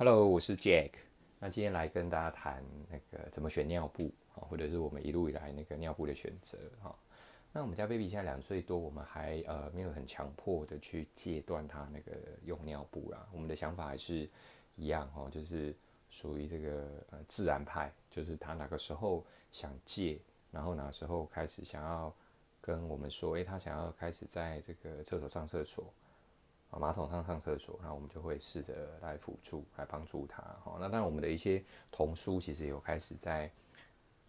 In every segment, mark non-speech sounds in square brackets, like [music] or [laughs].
Hello，我是 Jack。那今天来跟大家谈那个怎么选尿布啊，或者是我们一路以来那个尿布的选择哈。那我们家 baby 现在两岁多，我们还呃没有很强迫的去戒断他那个用尿布啦。我们的想法还是一样哈，就是属于这个呃自然派，就是他哪个时候想戒，然后哪个时候开始想要跟我们说，诶，他想要开始在这个厕所上厕所。啊，马桶上上厕所，那我们就会试着来辅助，来帮助他。哈，那当然，我们的一些童书其实有开始在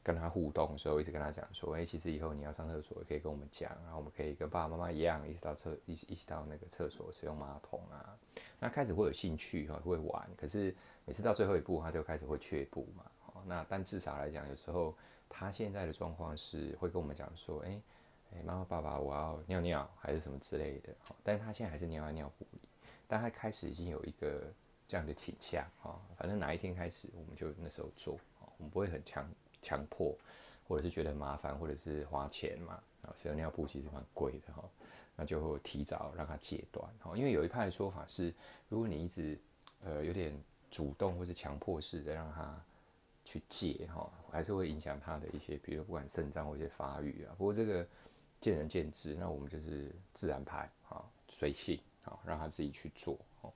跟他互动的时候，一直跟他讲说，哎、其实以后你要上厕所，也可以跟我们讲，然后我们可以跟爸爸妈妈一样，一起到厕，一一起到那个厕所使用马桶啊。那开始会有兴趣哈，会玩，可是每次到最后一步，他就开始会却步嘛。那但至少来讲，有时候他现在的状况是会跟我们讲说，哎、哎，妈妈、爸爸，我要尿尿，还是什么之类的。但是他现在还是尿在尿布里，但他开始已经有一个这样的倾向啊。反正哪一天开始，我们就那时候做，我们不会很强强迫，或者是觉得麻烦，或者是花钱嘛。啊，所以尿布其实蛮贵的哈，那就提早让他戒断。因为有一派的说法是，如果你一直呃有点主动或是强迫式的让他去戒哈，还是会影响他的一些，比如不管肾脏或者发育啊。不过这个。见仁见智，那我们就是自然派啊，随性啊，让他自己去做哦。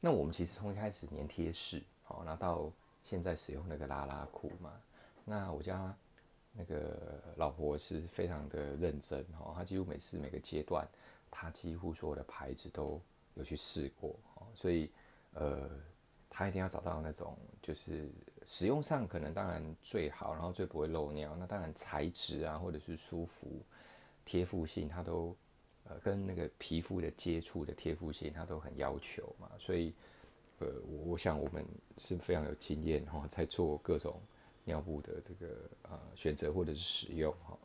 那我们其实从一开始粘贴式，好，那到现在使用那个拉拉裤嘛。那我家那个老婆是非常的认真哈，她几乎每次每个阶段，她几乎所有的牌子都有去试过，所以呃。她一定要找到那种，就是使用上可能当然最好，然后最不会漏尿。那当然材质啊，或者是舒服、贴附性，它都呃跟那个皮肤的接触的贴附性，它都很要求嘛。所以呃，我想我们是非常有经验哈，在做各种尿布的这个呃选择或者是使用哈。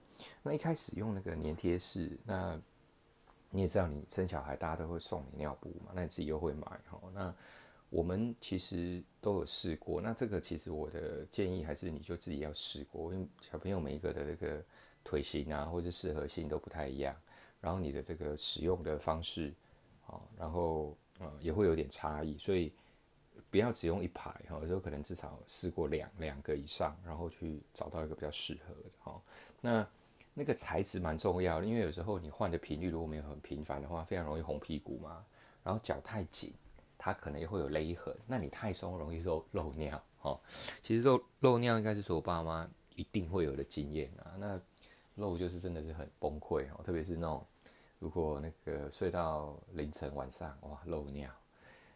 那一开始用那个粘贴式，那你也知道，你生小孩大家都会送你尿布嘛，那你自己又会买哈，那。我们其实都有试过，那这个其实我的建议还是你就自己要试过，因为小朋友每一个的那个腿型啊，或者适合性都不太一样，然后你的这个使用的方式，啊，然后呃也会有点差异，所以不要只用一排哈，有时候可能至少试过两两个以上，然后去找到一个比较适合的哈。那那个材质蛮重要的，因为有时候你换的频率如果没有很频繁的话，非常容易红屁股嘛，然后脚太紧。它可能也会有勒痕，那你太松容易漏漏尿哦。其实漏漏尿应该是说我爸妈一定会有的经验啊。那漏就是真的是很崩溃哦，特别是那种如果那个睡到凌晨晚上哇漏尿，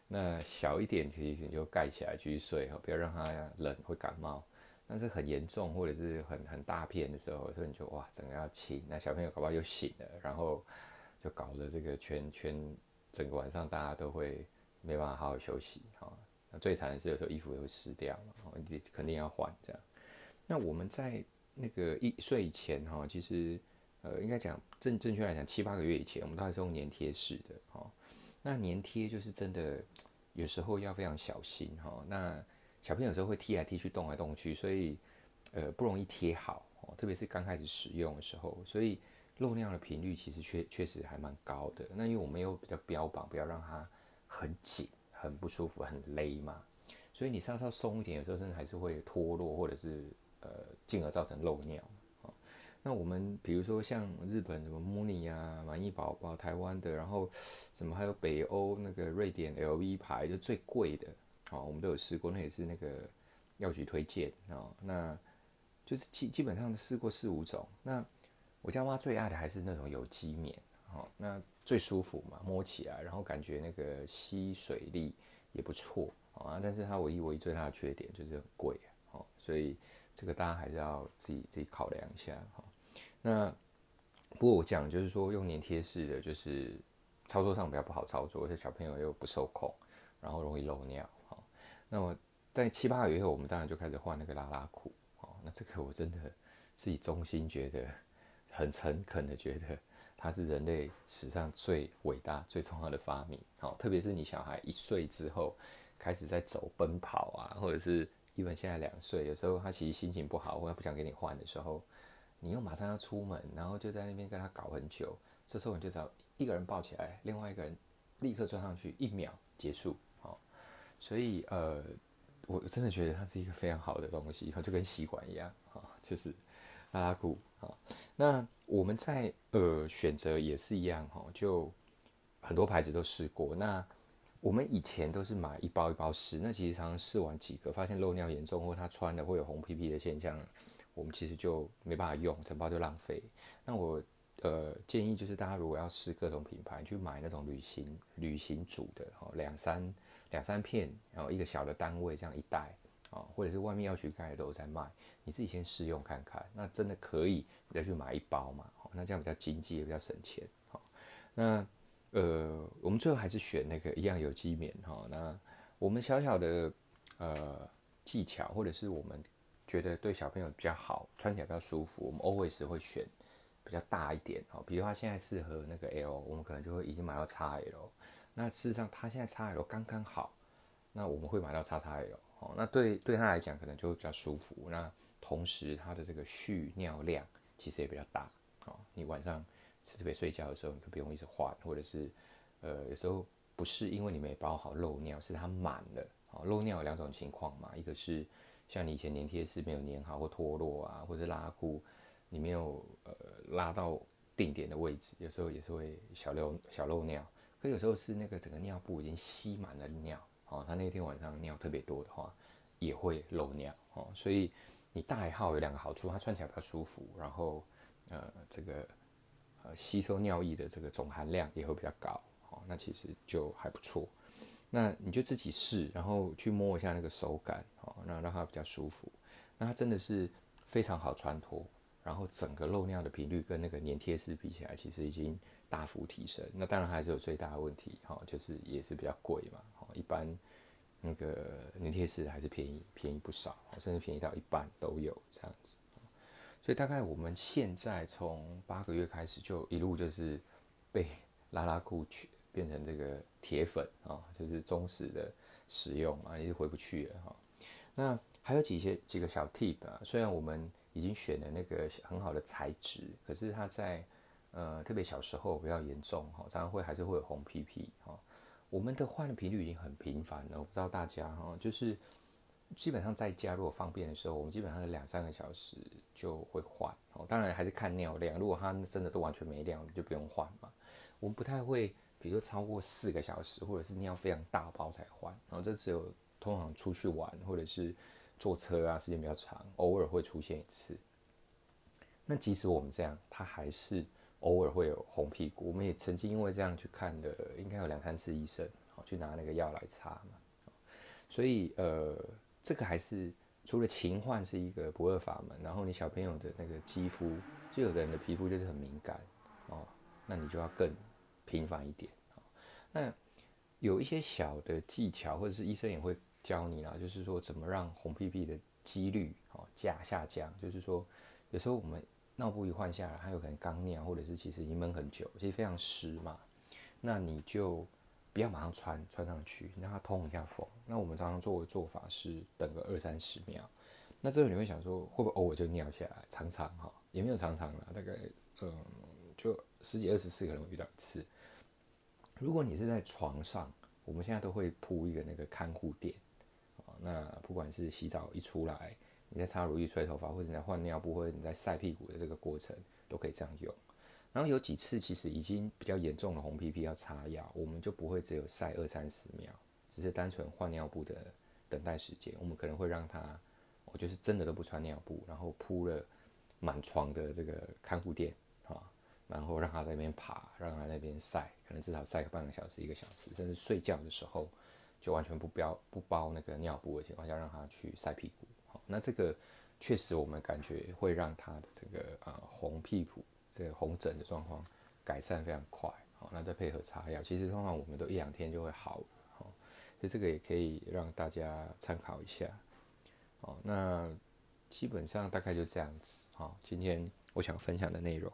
那小一点其实你就盖起来继续睡哦，不要让它冷会感冒。但是很严重或者是很很大片的时候，所以你就哇整个要清，那小朋友搞不好又醒了，然后就搞得这个全全整个晚上大家都会。没办法好好休息哈，那最惨的是有时候衣服也会湿掉嘛，你肯定要换这样。那我们在那个一岁以前哈，其实呃应该讲正正确来讲七八个月以前，我们都还是用粘贴式的哈。那粘贴就是真的有时候要非常小心哈。那小朋友有时候会踢来踢去、动来动去，所以呃不容易贴好，特别是刚开始使用的时候，所以漏尿的频率其实确确实还蛮高的。那因为我们又比较标榜不要让它。很紧，很不舒服，很勒嘛，所以你稍稍松一点，有时候甚至还是会脱落，或者是呃，进而造成漏尿。那我们比如说像日本什么 Muni 啊、满意宝宝、台湾的，然后什么还有北欧那个瑞典 LV 牌，就最贵的，啊，我们都有试过，那也是那个药局推荐啊。那就是基基本上试过四五种。那我家妈最爱的还是那种有机棉，好，那。最舒服嘛，摸起来，然后感觉那个吸水力也不错啊。但是它唯一唯一最大的缺点就是很贵啊，所以这个大家还是要自己自己考量一下哈。那不过我讲就是说用粘贴式的，就是操作上比较不好操作，而且小朋友又不受控，然后容易漏尿。那么在七八个月后，我们当然就开始换那个拉拉裤。那这个我真的 [laughs] 自己衷心觉得很诚恳的觉得。它是人类史上最伟大、最重要的发明，好，特别是你小孩一岁之后开始在走奔跑啊，或者是因为现在两岁，有时候他其实心情不好，或者不想给你换的时候，你又马上要出门，然后就在那边跟他搞很久，这时候你就只要一个人抱起来，另外一个人立刻钻上去，一秒结束，好，所以呃，我真的觉得它是一个非常好的东西，它就跟吸管一样啊，就是拉拉裤啊。那我们在呃选择也是一样哈，就很多牌子都试过。那我们以前都是买一包一包试，那其实常常试完几个，发现漏尿严重，或他穿的会有红屁屁的现象，我们其实就没办法用，整包就浪费。那我呃建议就是大家如果要试各种品牌，去买那种旅行旅行组的，哦，两三两三片，然后一个小的单位这样一袋啊，或者是外面药局盖都有在卖，你自己先试用看看，那真的可以，你再去买一包嘛，那这样比较经济也比较省钱，好，那。呃，我们最后还是选那个一样有机棉哈。那我们小小的呃技巧，或者是我们觉得对小朋友比较好，穿起来比较舒服，我们 always 会选比较大一点哈。比如他现在适合那个 L，我们可能就会已经买到 XL。那事实上他现在 XL 刚刚好，那我们会买到 XXL。哦，那对对他来讲可能就会比较舒服。那同时他的这个蓄尿量其实也比较大。哦，你晚上。特别睡觉的时候，你可不用一直换，或者是，呃，有时候不是因为你没包好漏尿，是它满了。哦，漏尿有两种情况嘛，一个是像你以前粘贴式没有粘好或脱落啊，或者拉裤你没有呃拉到定点的位置，有时候也是会小漏小漏尿。可有时候是那个整个尿布已经吸满了尿，哦，他那天晚上尿特别多的话，也会漏尿。哦，所以你大一号有两个好处，它穿起来比较舒服，然后呃这个。呃，吸收尿液的这个总含量也会比较高，哦，那其实就还不错。那你就自己试，然后去摸一下那个手感，哦，那让它比较舒服。那它真的是非常好穿脱，然后整个漏尿的频率跟那个粘贴式比起来，其实已经大幅提升。那当然还是有最大的问题，哈，就是也是比较贵嘛，哈，一般那个粘贴式还是便宜，便宜不少，甚至便宜到一半都有这样子。所以大概我们现在从八个月开始就一路就是被拉拉裤去变成这个铁粉啊，就是忠实的使用啊，也是回不去了哈。那还有几些几个小 tip 啊，虽然我们已经选了那个很好的材质，可是它在呃特别小时候比较严重哈，常常会还是会有红屁屁哈。我们的换的频率已经很频繁了，我不知道大家哈，就是。基本上在家如果方便的时候，我们基本上是两三个小时就会换哦。当然还是看尿量，如果它真的都完全没量，就不用换嘛。我们不太会，比如说超过四个小时，或者是尿非常大包才换。然后这只有通常出去玩或者是坐车啊，时间比较长，偶尔会出现一次。那即使我们这样，它还是偶尔会有红屁股。我们也曾经因为这样去看的，应该有两三次医生，好去拿那个药来擦嘛。所以呃。这个还是除了勤换是一个不二法门，然后你小朋友的那个肌肤，就有的人的皮肤就是很敏感哦，那你就要更频繁一点。那有一些小的技巧，或者是医生也会教你啦，就是说怎么让红屁屁的几率哦降下降，就是说有时候我们尿布一换下来，它有可能刚尿，或者是其实已经闷很久，其实非常湿嘛，那你就。不要马上穿穿上去，让它通一下风。那我们常常做的做法是等个二三十秒。那这个你会想说，会不会偶尔就尿下来？常常哈，也没有常常啦，大概嗯，就十几二十次可能会遇到一次。如果你是在床上，我们现在都会铺一个那个看护垫啊。那不管是洗澡一出来，你在擦乳液、吹头发，或者你在换尿布，或者你在晒屁股的这个过程，都可以这样用。然后有几次其实已经比较严重的红屁屁要擦药，我们就不会只有晒二三十秒，只是单纯换尿布的等待时间。我们可能会让他，我就是真的都不穿尿布，然后铺了满床的这个看护垫啊，然后让他在那边爬，让他那边晒，可能至少晒个半个小时、一个小时，甚至睡觉的时候就完全不包不包那个尿布的情况下，让他去晒屁股。好，那这个确实我们感觉会让他的这个啊红屁股。这个红疹的状况改善非常快，好，那再配合擦药，其实通常我们都一两天就会好，好，所以这个也可以让大家参考一下，好，那基本上大概就这样子，好，今天我想分享的内容。